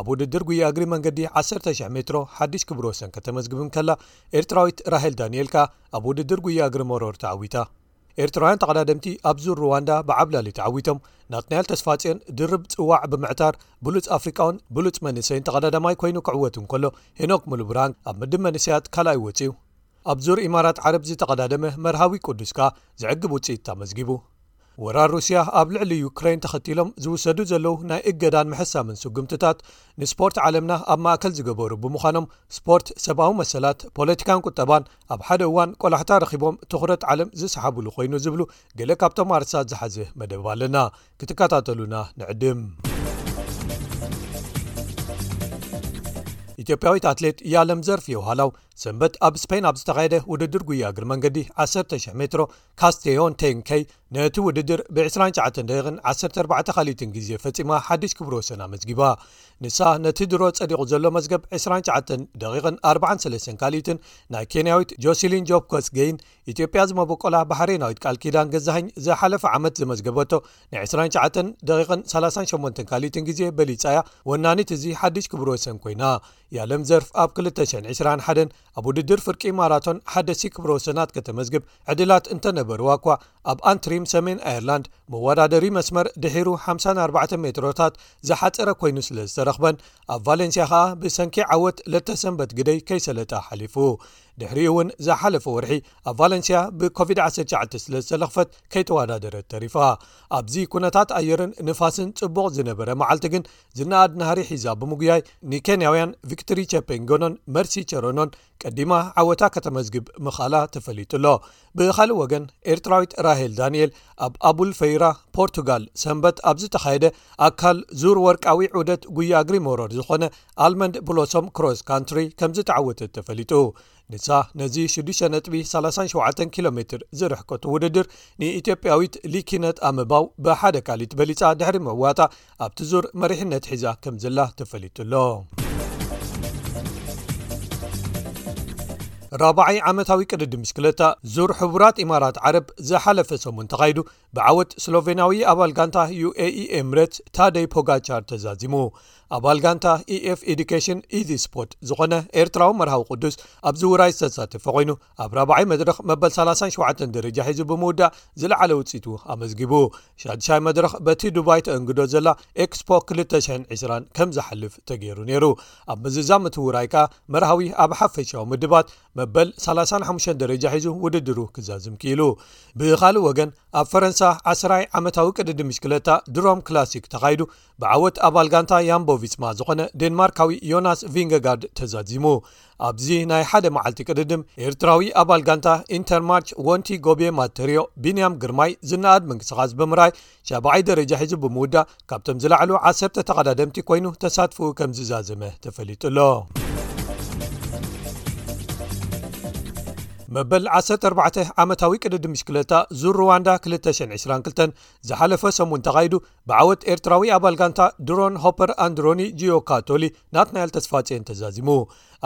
ኣብ ውድድር ጉያ እግሪ መንገዲ ዓሰርተ ሽሕ ሜትሮ ሓድሽ ክብሪ ወሰን ከተመዝግብ እንከላ ኤርትራዊት ራሄል ዳንኤል ከኣ ኣብ ውድድር ጉያ እግሪ መሮር ተዓዊታ። ኤርትራውያን ተቐዳደምቲ ኣብ ዙር ሩዋንዳ ብዓብላሊ ተዓዊቶም ናትናኤል ተስፋጽዮን ድርብ ጽዋዕ ብምዕታር ብሉጽ ኣፍሪቃውን ብሉጽ መንእሰይን ተቐዳዳማይ ኮይኑ ክዕወት እንከሎ ሄኖክ ሙሉብርሃን ኣብ ምድብ መንእሰያት ካልኣይ ወጺኡ ኣብ ዙር ኢማራት ዓረብ ዝተቐዳደመ መርሃዊ ቅዱስ ከኣ ዘዕግብ ውጽኢት ኣመዝጊቡ ወራር ሩስያ ኣብ ልዕሊ ዩክረይን ተኸቲሎም ዝውሰዱ ዘለዉ ናይ እገዳን ምሕሳምን ስጉምትታት ንስፖርት ዓለምና ኣብ ማእከል ዝገበሩ ብምዃኖም ስፖርት፣ ሰብኣዊ መሰላት፣ ፖለቲካን ቁጠባን ኣብ ሓደ እዋን ቆላሕታ ረኺቦም ትኹረት ዓለም ዝሰሓብሉ ኮይኑ ዝብሉ ገለ ካብቶም ኣርእስታት ዝሓዘ መደብ ኣለና። ክትከታተሉና ንዕድም። ኢትዮጵያዊት ኣትሌት እያለም ዘርፍ የውሃላው ሰንበት ኣብ ስፐይን ኣብ ዝተኻየደ ውድድር ጉያ እግሪ መንገዲ 10,000 ሜትሮ ካስቴዮን ቴንከይ ነቲ ውድድር ብ29 ደቂቕን 14 ካልኢትን ግዜ ፈጺማ ሓድሽ ክብሪ ወሰን ኣመዝጊባ ንሳ ነቲ ድሮ ጸዲቑ ዘሎ መዝገብ 29 ደቂቕን 43 ካልኢትን ናይ ኬንያዊት ጆስሊን ጆብ ኮስገይን ኢትዮጵያ ዝመበቆላ ባሕሬናዊት ቃል ኪዳን ገዛሀኝ ዝሓለፈ ዓመት ዘመዝገበቶ ን29 ደቂቕን 38 ካልኢትን ግዜ በሊጻያ ወናኒት እዚ ሓድሽ ክብሪ ወሰን ኮይና የለም ዘርፍ ኣብ 221 ኣብ ውድድር ፍርቂ ማራቶን ሓደስቲ ክብረ ወሰናት ከተመዝግብ ዕድላት እንተነበርዋ እኳ ኣብ ኣንትሪም ሰሜን ኣየርላንድ መወዳደሪ መስመር ድሒሩ 54 ሜትሮታት ዝሓፀረ ኮይኑ ስለ ዝተረኽበን ኣብ ቫለንስያ ከኣ ብሰንኪ ዓወት ለተሰንበት ግደይ ከይሰለጣ ሓሊፉ ድሕሪኡ እውን ዝሓለፈ ወርሒ ኣብ ቫለንስያ ብኮቪድ-19 ስለ ዝተለኽፈት ከይተወዳደረት ተሪፋ ኣብዚ ኩነታት ኣየርን ንፋስን ጽቡቕ ዝነበረ መዓልቲ ግን ዝነኣድ ናህሪ ሒዛ ብምጉያይ ንኬንያውያን ቪክትሪ ቸፔንጎኖን መርሲ ቸሮኖን ቀዲማ ዓወታ ከተመዝግብ ምኽኣላ ተፈሊጡሎ ብኻልእ ወገን ኤርትራዊት ራሄል ዳንኤል ኣብ ኣቡል ፈይራ ፖርቱጋል ሰንበት ኣብ ዝተኻየደ ኣካል ዙር ወርቃዊ ዑደት ጉያ እግሪ ሞሮር ዝኾነ ኣልመንድ ብሎሶም ክሮስ ካንትሪ ከምዝተዓወተት ተፈሊጡ ንሳ ነዚ 6ነጥቢ37 ኪሎ ሜትር ዝርሕከቱ ውድድር ንኢትዮጵያዊት ሊኪነት ኣመባው ብሓደ ካሊት በሊፃ ድሕሪ ምዕዋታ ኣብቲ ዙር መሪሕነት ሒዛ ከም ዘላ ተፈሊጡ ኣሎ ራብዓይ ዓመታዊ ቅድዲ ምሽክለታ ዙር ሕቡራት ኢማራት ዓረብ ዝሓለፈ ሰሙን ተኻይዱ ብዓወት ስሎቨንያዊ ኣባል ጋንታ uaeኤምሬት ታደይ ፖጋቻር ተዛዚሙ ኣባል ጋንታ ኤf ኤዱኬሽን ኢዚ ስፖርት ዝኾነ ኤርትራዊ መርሃዊ ቅዱስ ኣብ ዝውራይ ዝተሳተፈ ኮይኑ ኣብ ራብዓይ መድረኽ መበል 37 ደረጃ ሒዙ ብምውዳእ ዝለዓለ ውፅቱ ኣመዝጊቡ ሻዱሻይ መድረኽ በቲ ዱባይ ተእንግዶ ዘላ ኤክስፖ 220 ከም ዝሓልፍ ተገይሩ ነይሩ ኣብ ምዝዛም እቲ ውራይ ከኣ መርሃዊ ኣብ ሓፈሻዊ ምድባት መበል 35 ደረጃ ሒዙ ውድድሩ ክዛዝም ክኢሉ ብኻልእ ወገን ኣብ ፈረንሳ 1ስራይ ዓመታዊ ቅድዲ ምሽክለታ ድሮም ክላሲክ ተኻይዱ ብዓወት ኣባል ጋንታ ያምቦቪፅማ ዝኾነ ዴንማርካዊ ዮናስ ቪንገጋርድ ተዛዚሙ ኣብዚ ናይ ሓደ መዓልቲ ቅድድም ኤርትራዊ ኣባል ጋንታ ኢንተር ማርች ወንቲ ጎቤ ማተርዮ ቢንያም ግርማይ ዝነኣድ ምንቅስቓስ ብምርኣይ ሻብዓይ ደረጃ ሒዙ ብምውዳእ ካብቶም ዝለዕሉ ዓሰርተ ተቐዳደምቲ ኮይኑ ተሳትፍኡ ከም ዝዛዘመ ተፈሊጡ ኣሎ መበል 14 ዓመታዊ ቅድዲ ምሽክለታ ዙር ሩዋንዳ 222 ዝሓለፈ ሰሙን ተኻይዱ ብዓወት ኤርትራዊ ኣባል ጋንታ ድሮን ሆፐር ኣንድሮኒ ጂዮ ካቶሊ ናትናያል ተስፋጽዮን ተዛዚሙ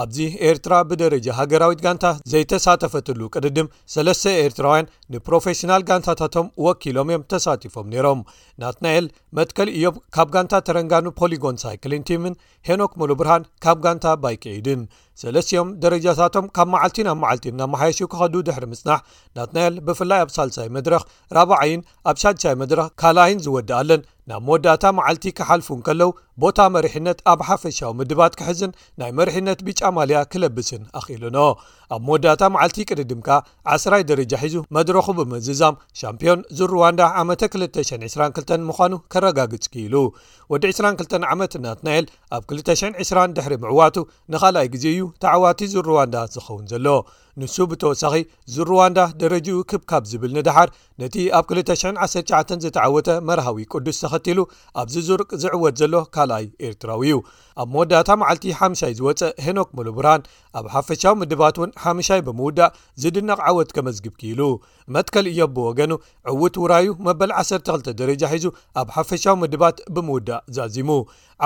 ኣብዚ ኤርትራ ብደረጃ ሃገራዊት ጋንታ ዘይተሳተፈትሉ ቅድድም ሰለስተ ኤርትራውያን ንፕሮፌሽናል ጋንታታቶም ወኪሎም እዮም ተሳቲፎም ነይሮም ናትናኤል መትከል እዮብ ካብ ጋንታ ተረንጋኑ ፖሊጎን ሳይክሊን ቲምን ሄኖክ ሙሉ ብርሃን ካብ ጋንታ ባይክዒድን ሰለስትኦም ደረጃታቶም ካብ መዓልቲ ናብ መዓልቲ እናመሓየሹ ክኸዱ ድሕሪ ምጽናሕ ናትናኤል ብፍላይ ኣብ ሳልሳይ መድረኽ ራብዓይን ኣብ ሻድሻይ መድረኽ ካልኣይን ዝወድኣለን ናብ መወዳእታ መዓልቲ ክሓልፉ እንከለው ቦታ መሪሕነት ኣብ ሓፈሻዊ ምድባት ክሕዝን ናይ መሪሕነት ቢጫ ማልያ ክለብስን ኣኽኢሉኖ ኣብ መወዳእታ መዓልቲ ቅድድም ከኣ ዓስራይ ደረጃ ሒዙ መድረኹ ብምእዝዛም ሻምፒዮን ዙር ሩዋንዳ ዓመተ 222 ምዃኑ ከረጋግጽ ክኢሉ ወዲ 22 ዓመት ናትናኤል ኣብ 220 ድሕሪ ምዕዋቱ ንኻልኣይ ግዜ እዩ ተዓዋቲ ዙር ሩዋንዳ ዝኸውን ዘሎ ንሱ ብተወሳኺ ዙር ሩዋንዳ ደረጅኡ ክብ ካብ ዝብል ንደሓር ነቲ ኣብ 2019 ዝተዓወተ መርሃዊ ቅዱስ ተኸቲሉ ኣብዚ ዙር ዝዕወት ዘሎ ካልኣይ ኤርትራዊ እዩ። ኣብ መወዳእታ መዓልቲ ሓምሻይ ዝወጸ ሄኖክ ሙሉብርሃን ኣብ ሓፈሻዊ ምድባት እውን ሓምሻይ ብምውዳእ ዝድነቕ ዓወት ከመዝግብ ክኢሉ። መትከል እዮብ ብወገኑ ዕዉት ውራዩ መበል ዓሰርተ ክልተ ደረጃ ሒዙ ኣብ ሓፈሻዊ ምድባት ብምውዳእ ዛዚሙ።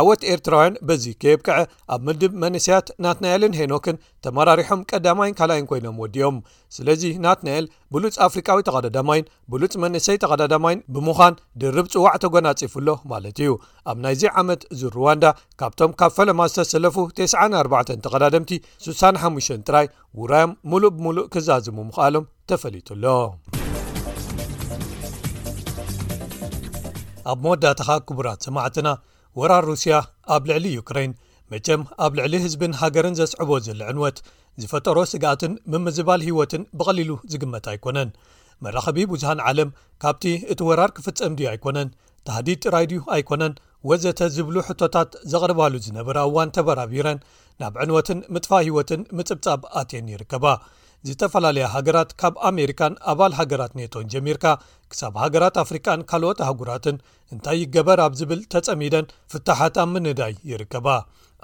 ዓወት ኤርትራውያን በዚ ከየብቅዐ ኣብ ምድብ መንእሰያት ናትናኤልን ሄኖክን ተመራሪሖም ቀዳማይን ካልኣይን ኮይኖም ወዲኦም። ስለዚ ናትናኤል ብሉጽ ኣፍሪቃዊ ተቐዳዳማይን ብሉጽ መንእሰይ ተቐዳዳማይን ብምዃን ድርብ ጽዋዕ ተጐናጺፉ ኣሎ ማለት እዩ። ኣብ ናይዚ ዓመት ዙር ሩዋንዳ ካብቶም ካብ ፈለማ ዝተሰለፉ 94 ተቐዳደምቲ 65 ጥራይ ውራዮም ምሉእ ብምሉእ ክዛዝሙ ምኽኣሎም ተፈሊጡ ኣሎ። ኣብ መወዳእታኻ ክቡራት ሰማዕትና ወራር ሩስያ ኣብ ልዕሊ ዩክረይን መቸም ኣብ ልዕሊ ህዝብን ሃገርን ዘስዕቦ ዘሎ ዕንወት ዝፈጠሮ ስግኣትን ምምዝባል ህይወትን ብቐሊሉ ዝግመት ኣይኮነን። መራኸቢ ብዙሃን ዓለም ካብቲ እቲ ወራር ክፍጸም ድዩ ኣይኮነን፣ ታህዲድ ጥራይ ድዩ ኣይኮነን ወዘተ ዝብሉ ሕቶታት ዘቕርባሉ ዝነበራ እዋን ተበራቢረን ናብ ዕንወትን ምጥፋእ ህይወትን ምጽብጻብ ኣትየን ይርከባ። ዝተፈላለያ ሃገራት ካብ ኣሜሪካን ኣባል ሃገራት ኔቶን ጀሚርካ ክሳብ ሃገራት ኣፍሪቃን ካልኦት ኣህጉራትን እንታይ ይገበር ኣብ ዝብል ተጸሚደን ፍታሓት ኣብ ምንዳይ ይርከባ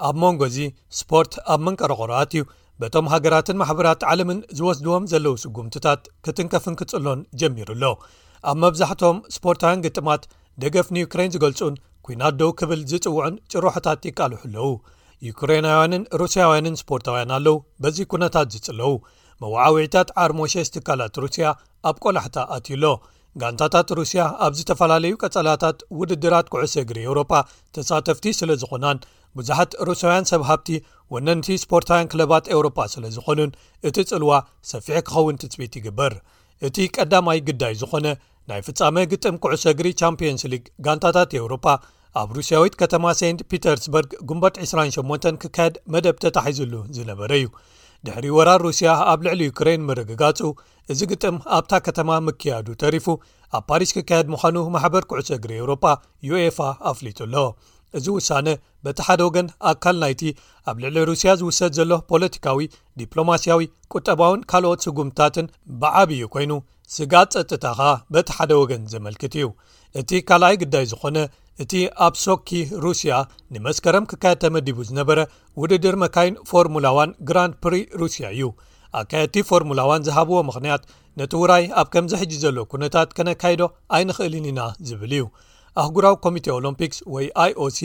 ኣብ መንጎ እዚ ስፖርት ኣብ መንቀረቆሮኣት እዩ በቶም ሃገራትን ማሕበራት ዓለምን ዝወስድዎም ዘለዉ ስጉምትታት ክትንከፍን ክጽሎን ጀሚሩ ኣሎ ኣብ መብዛሕቶም ስፖርታውያን ግጥማት ደገፍ ንዩክሬን ዝገልጹን ኩናት ደው ክብል ዝጽውዑን ጭሮሖታት ይቃልሑ ኣለዉ ዩክሬናውያንን ሩስያውያንን ስፖርታውያን ኣለዉ በዚ ኩነታት ዝጽለዉ መዋዓዊዒታት ዓርሞሸሽ ትካላት ሩስያ ኣብ ቆላሕታ ኣትዩ ኣሎ ጋንታታት ሩስያ ኣብ ዝተፈላለዩ ቀጸላታት ውድድራት ኩዕሶ እግሪ ኤውሮጳ ተሳተፍቲ ስለ ዝኾናን ብዙሓት ሩስውያን ሰብ ሃብቲ ወነንቲ ስፖርታውያን ክለባት ኤውሮጳ ስለ ዝኾኑን እቲ ጽልዋ ሰፊሕ ክኸውን ትጽቢት ይግበር እቲ ቀዳማይ ግዳይ ዝኾነ ናይ ፍጻመ ግጥም ኩዕሶ እግሪ ቻምፕዮንስ ሊግ ጋንታታት ኤውሮፓ ኣብ ሩስያዊት ከተማ ሰንት ፒተርስበርግ ጉንበት 28 ክካየድ መደብ ተታሒዝሉ ዝነበረ እዩ ድሕሪ ወራር ሩስያ ኣብ ልዕሊ ዩክሬን ምርግጋጹ እዚ ግጥም ኣብታ ከተማ ምክያዱ ተሪፉ ኣብ ፓሪስ ክካየድ ምዃኑ ማሕበር ኩዕሶ እግሪ ኤውሮጳ ዩኤፋ ኣፍሊጡ ኣሎ እዚ ውሳነ በቲ ሓደ ወገን ኣካል ናይቲ ኣብ ልዕሊ ሩስያ ዝውሰድ ዘሎ ፖለቲካዊ ዲፕሎማስያዊ ቁጠባውን ካልኦት ስጉምትታትን ብዓብዩ ኮይኑ ስጋት ጸጥታ ኸኣ በቲ ሓደ ወገን ዘመልክት እዩ እቲ ካልኣይ ግዳይ ዝኾነ እቲ ኣብ ሶኪ ሩስያ ንመስከረም ክካየድ ተመዲቡ ዝነበረ ውድድር መካይን ፎርሙላ ዋን ግራንድ ፕሪ ሩስያ እዩ ኣካየድቲ ፎርሙላ ዋን ዝሃብዎ ምኽንያት ነቲ ውራይ ኣብ ከምዚ ሕጂ ዘሎ ኩነታት ከነካይዶ ኣይንኽእልን ኢና ዝብል እዩ ኣህጉራዊ ኮሚቴ ኦሎምፒክስ ወይ ኣይኦሲ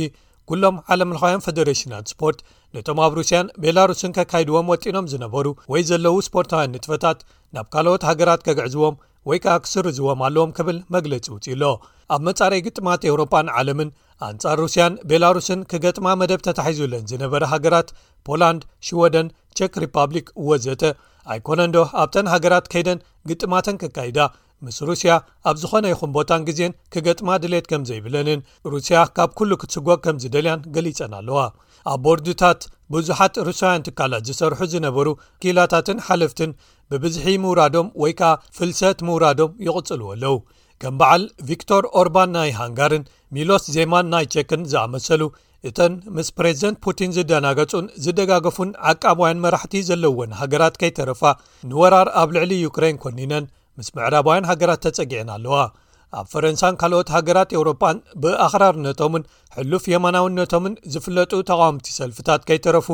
ኩሎም ዓለምለኻውያን ፈደሬሽናት ስፖርት ነቶም ኣብ ሩስያን ቤላሩስን ከካይድዎም ወጢኖም ዝነበሩ ወይ ዘለዉ ስፖርታውያን ንጥፈታት ናብ ካልኦት ሃገራት ከግዕዝዎም ወይ ከኣ ክስርዝዎም ኣለዎም ክብል መግለጺ ውጺኡሎ ኣብ መጻረይ ግጥማት ኤውሮጳን ዓለምን ኣንጻር ሩስያን ቤላሩስን ክገጥማ መደብ ተታሒዙለን ዝነበረ ሃገራት ፖላንድ ሽወደን ቸክ ሪፓብሊክ ወዘተ ኣይኮነን ዶ ኣብተን ሃገራት ከይደን ግጥማተን ክካይዳ ምስ ሩስያ ኣብ ዝኾነ ይኹን ቦታን ግዜን ክገጥማ ድሌት ከም ዘይብለንን ሩስያ ካብ ኩሉ ክትስጎግ ከም ዝደልያን ገሊጸን ኣለዋ ኣብ ቦርድታት ብዙሓት ሩስውያን ትካላት ዝሰርሑ ዝነበሩ ኪላታትን ሓለፍትን ብብዝሒ ምውራዶም ወይ ከኣ ፍልሰት ምውራዶም ይቕጽልዎ ኣለዉ ከም በዓል ቪክቶር ኦርባን ናይ ሃንጋርን ሚሎስ ዜማን ናይ ቸክን ዝኣመሰሉ እተን ምስ ፕሬዚደንት ፑቲን ዝደናገጹን ዝደጋገፉን ዓቃባውያን መራሕቲ ዘለዎን ሃገራት ከይተረፋ ንወራር ኣብ ልዕሊ ዩክራይን ኮኒነን ምስ ምዕራባውያን ሃገራት ተጸጊዐን ኣለዋ ኣብ ፈረንሳን ካልኦት ሃገራት ኤውሮጳን ብኣኽራርነቶምን ሕሉፍ የማናውነቶምን ዝፍለጡ ተቃዋምቲ ሰልፍታት ከይተረፉ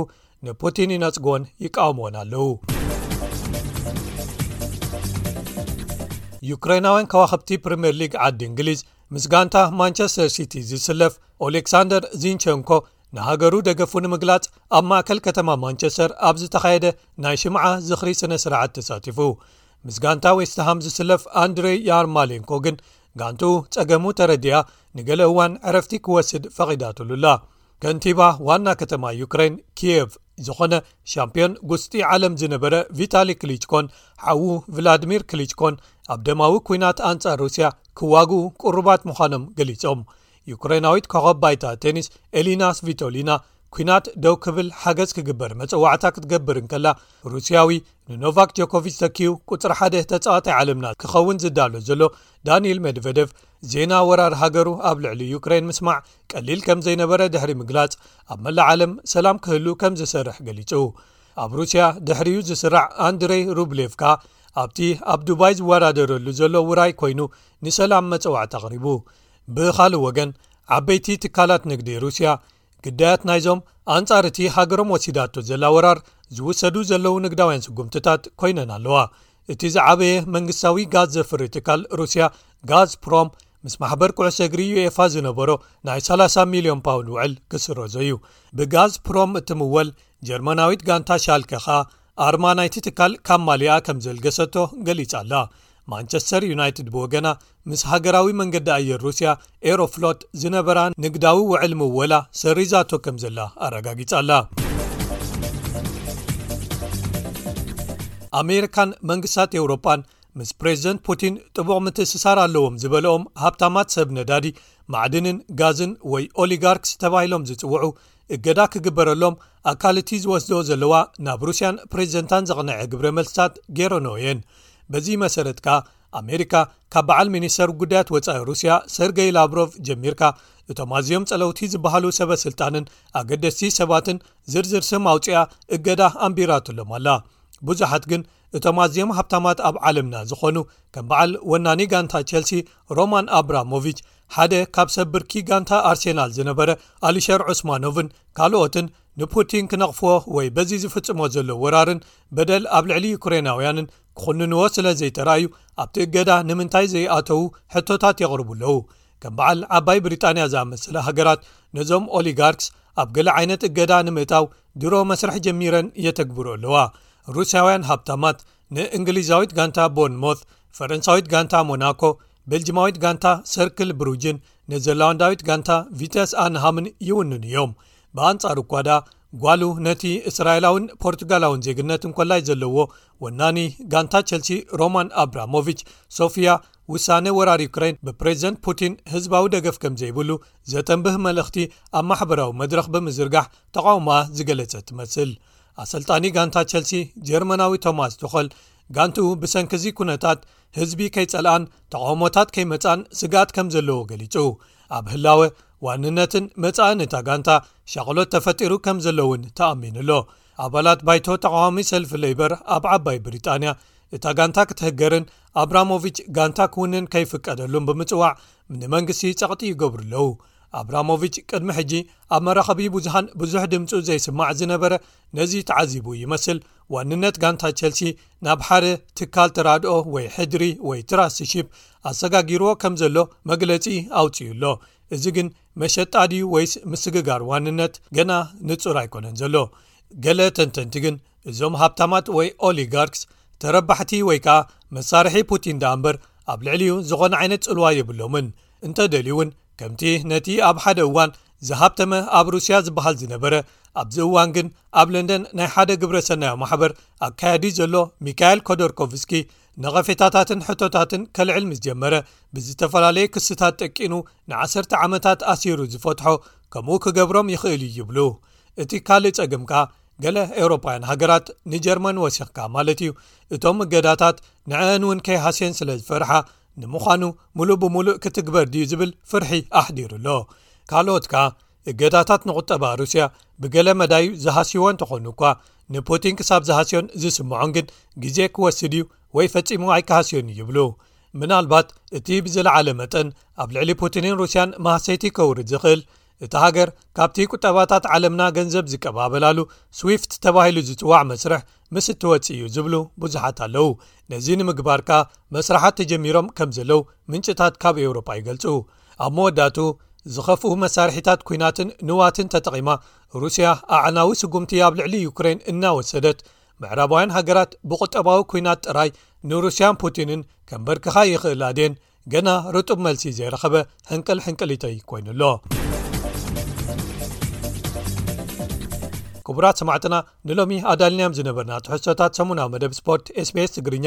ንፑቲን ይነጽግዎን ይቃወምዎን ኣለዉ ዩክራይናውያን ከዋኸብቲ ፕሪምየር ሊግ ዓዲ እንግሊዝ ምስ ጋንታ ማንቸስተር ሲቲ ዝስለፍ ኦሌክሳንደር ዚንቸንኮ ንሃገሩ ደገፉ ንምግላጽ ኣብ ማእከል ከተማ ማንቸስተር ኣብ ዝተኻየደ ናይ ሽምዓ ዝኽሪ ስነ ስርዓት ተሳቲፉ ምስ ጋንታ ዌስትሃም ዝስለፍ ኣንድሬ ያርማሌንኮ ግን ጋንቱ ጸገሙ ተረዲኣ ንገለ እዋን ዕረፍቲ ክወስድ ፈቒዳትሉላ ከንቲባ ዋና ከተማ ዩክሬን ኪየቭ ዝኾነ ሻምፕዮን ጉስጢ ዓለም ዝነበረ ቪታሊ ክሊችኮን ሓዉ ቭላድሚር ክሊችኮን ኣብ ደማዊ ኩናት ኣንጻር ሩስያ ክዋግኡ ቅሩባት ምዃኖም ገሊጾም ዩክሬናዊት ኮኸብ ባይታ ቴኒስ ኤሊናስ ቪቶሊና ኩናት ደው ክብል ሓገዝ ክግበር መፀዋዕታ ክትገብር እንከላ ሩስያዊ ንኖቫክ ጆኮቪች ተኪዩ ቁፅሪ ሓደ ተፃዋታይ ዓለምና ክኸውን ዝዳሎ ዘሎ ዳንኤል መድቨደቭ ዜና ወራር ሃገሩ ኣብ ልዕሊ ዩክሬን ምስማዕ ቀሊል ከም ዘይነበረ ድሕሪ ምግላጽ ኣብ መላእ ዓለም ሰላም ክህሉ ከም ዝሰርሕ ገሊጹ ኣብ ሩስያ ድሕሪዩ ዝስራዕ ኣንድረይ ሩብሌቭካ ኣብቲ ኣብ ዱባይ ዝወዳደረሉ ዘሎ ውራይ ኮይኑ ንሰላም መፀዋዕቲ ኣቕሪቡ ብኻልእ ወገን ዓበይቲ ትካላት ንግዲ ሩስያ ግዳያት ናይዞም ኣንጻር እቲ ሃገሮም ወሲዳቶ ዘላ ወራር ዝውሰዱ ዘለዉ ንግዳውያን ስጉምትታት ኮይነን ኣለዋ እቲ ዝዓበየ መንግስታዊ ጋዝ ዘፍሪ ትካል ሩስያ ጋዝ ፕሮም ምስ ማሕበር ኩዕሰ እግሪ ዩኤፋ ዝነበሮ ናይ 30 ሚልዮን ፓውንድ ውዕል ክስረዞ እዩ ብጋዝ ፕሮም እትምወል ጀርመናዊት ጋንታ ሻልከ ኸኣ ኣርማ ናይቲ ትካል ካብ ማሊኣ ከም ዘልገሰቶ ገሊጻ ኣላ ማንቸስተር ዩናይትድ ብወገና ምስ ሃገራዊ መንገዲ ኣየር ሩስያ ኤሮፍሎት ዝነበራ ንግዳዊ ውዕል ምወላ ሰሪዛቶ ከም ዘላ ኣረጋጊጻ ኣላ። ኣሜሪካን መንግስታት ኤውሮጳን ምስ ፕሬዚደንት ፑቲን ጥቡቕ ምትእስሳር ኣለዎም ዝበለኦም ሃብታማት ሰብ ነዳዲ ማዕድንን ጋዝን ወይ ኦሊጋርክስ ተባሂሎም ዝጽውዑ እገዳ ክግበረሎም ኣካል እቲ ዝወስዶ ዘለዋ ናብ ሩስያን ፕሬዚደንታን ዘቕንዐ ግብረ መልስታት ገይረኖ እየን በዚ መሰረት ከኣ ኣሜሪካ ካብ በዓል ሚኒስተር ጉዳያት ወፃኢ ሩስያ ሰርገይ ላብሮቭ ጀሚርካ እቶም ኣዝዮም ጸለውቲ ዝበሃሉ ሰበ ስልጣንን ኣገደስቲ ሰባትን ዝርዝር ስም ኣውፅኣ እገዳ ኣንቢራትሎም ኣላ ብዙሓት ግን እቶም ኣዝዮም ሃብታማት ኣብ ዓለምና ዝኾኑ ከም በዓል ወናኒ ጋንታ ቸልሲ ሮማን ኣብራሞቪች ሓደ ካብ ሰብ ብርኪ ጋንታ ኣርሴናል ዝነበረ ኣሊሸር ዑስማኖቭን ካልኦትን ንፑቲን ክነቕፍዎ ወይ በዚ ዝፍጽሞ ዘሎ ወራርን በደል ኣብ ልዕሊ ዩክሬናውያንን ክኹንንዎ ስለ ዘይተራእዩ ኣብቲ እገዳ ንምንታይ ዘይኣተዉ ሕቶታት የቕርቡ ኣለዉ ከም በዓል ዓባይ ብሪጣንያ ዝኣመሰለ ሃገራት ነዞም ኦሊጋርክስ ኣብ ገለ ዓይነት እገዳ ንምእታው ድሮ መስርሕ ጀሚረን የተግብሩ ኣለዋ ሩስያውያን ሃብታማት ንእንግሊዛዊት ጋንታ ቦን ሞት ፈረንሳዊት ጋንታ ሞናኮ ቤልጅማዊት ጋንታ ሰርክል ብሩጅን ነዘላዋንዳዊት ጋንታ ቪተስ ኣንሃምን ይውንኑ እዮም ብኣንጻሩ እኳ ዳ ጓሉ ነቲ እስራኤላውን ፖርቱጋላውን ዜግነት እንኮላይ ዘለዎ ወናኒ ጋንታ ቸልሲ ሮማን ኣብራሞቪች ሶፊያ ውሳነ ወራር ዩክራይን ብፕሬዚደንት ፑቲን ህዝባዊ ደገፍ ከም ዘይብሉ ዘተንብህ መልእኽቲ ኣብ ማሕበራዊ መድረኽ ብምዝርጋሕ ተቓውሞኣ ዝገለጸ ትመስል ኣሰልጣኒ ጋንታ ቸልሲ ጀርመናዊ ቶማስ ቶኸል ጋንቲኡ ብሰንኪ እዚ ኩነታት ህዝቢ ከይጸልኣን ተቓውሞታት ከይመጻን ስግኣት ከም ዘለዎ ገሊጹ ኣብ ህላወ ዋንነትን መጻእን እታ ጋንታ ሻቕሎት ተፈጢሩ ከም ዘሎእውን ተኣሚኑኣሎ ኣባላት ባይቶ ተቓዋሚ ሰልፊ ለይበር ኣብ ዓባይ ብሪጣንያ እታ ጋንታ ክትህገርን ኣብራሞቪች ጋንታ ክውንን ከይፍቀደሉን ብምፅዋዕ ንመንግስቲ ጸቕጢ ይገብሩ ኣለዉ ኣብራሞቪች ቅድሚ ሕጂ ኣብ መራኸቢ ብዙሃን ብዙሕ ድምፁ ዘይስማዕ ዝነበረ ነዚ ተዓዚቡ ይመስል ዋንነት ጋንታ ቸልሲ ናብ ሓደ ትካል ተራድኦ ወይ ሕድሪ ወይ ትራስሽፕ ኣሰጋጊርዎ ከም ዘሎ መግለፂ ኣውፅኡ ኣሎ እዚ ግን መሸጣ ድዩ ወይስ ምስግጋር ዋንነት ገና ንጹር ኣይኮነን ዘሎ። ገለ ተንተንቲ ግን እዞም ሃብታማት ወይ ኦሊጋርክስ ተረባሕቲ ወይ ከኣ መሳርሒ ፑቲን ደኣ እምበር ኣብ ልዕሊኡ ዝኾነ ዓይነት ጽልዋ የብሎምን እንተ ደልዩ'ውን ከምቲ ነቲ ኣብ ሓደ እዋን ዝሃብተመ ኣብ ሩስያ ዝበሃል ዝነበረ ኣብዚ እዋን ግን ኣብ ለንደን ናይ ሓደ ግብረ ሰናዮ ማሕበር ኣካያዲ ዘሎ ሚካኤል ኮዶርኮቭስኪ ነቐፌታታትን ሕቶታትን ከልዕል ምስ ጀመረ ብዝተፈላለየ ክስታት ጠቂኑ ንዓሰርተ ዓመታት ኣሲሩ ዝፈትሖ ከምኡ ክገብሮም ይኽእል እዩ ይብሉ እቲ ካልእ ጸግም ከኣ ገለ ኤውሮፓውያን ሃገራት ንጀርመን ወሲኽካ ማለት እዩ እቶም እገዳታት ንዕአን እውን ከይሃስየን ስለ ዝፈርሓ ንምዃኑ ሙሉእ ብምሉእ ክትግበር ድዩ ዝብል ፍርሒ ኣሕዲሩ ኣሎ ካልኦት ከኣ እገዳታት ንቝጠባ ሩስያ ብገለ መዳዩ ዝሃስይዎ እንተዀኑ እኳ ንፑቲን ክሳብ ዝሃስዮን ዝስምዖን ግን ግዜ ክወስድ እዩ ወይ ፈጺሙ ኣይክሃስዮን እዩ ይብሉ ምናልባት እቲ ብዝለዓለ መጠን ኣብ ልዕሊ ፑቲንን ሩስያን ማህሰይቲ ከውርድ ዝኽእል እቲ ሃገር ካብቲ ቍጠባታት ዓለምና ገንዘብ ዝቀባበላሉ ስዊፍት ተባሂሉ ዝጽዋዕ መስርሕ ምስ እትወፅ እዩ ዝብሉ ብዙሓት ኣለዉ ነዚ ንምግባር ከኣ መስራሓት ተጀሚሮም ከም ዘለዉ ምንጭታት ካብ ኤውሮጳ ይገልፁ ኣብ መወዳእትኡ ዝኸፍኡ መሳርሒታት ኲናትን ንዋትን ተጠቒማ ሩስያ ኣዕናዊ ስጕምቲ ኣብ ልዕሊ ዩክረይን እናወሰደት ምዕራባውያን ሃገራት ብቝጠባዊ ኲናት ጥራይ ንሩስያን ፑቲንን ከምበርክኻ ይኽእላ ድን ገና ርጡብ መልሲ ዘይረኸበ ሕንቅል ሕንቅሊተይ ኰይኑ ኣሎ ክቡራት ሰማዕትና ንሎሚ ኣዳልናዮም ዝነበርና ትሕሶታት ሰሙናዊ መደብ ስፖርት ስbs ትግርኛ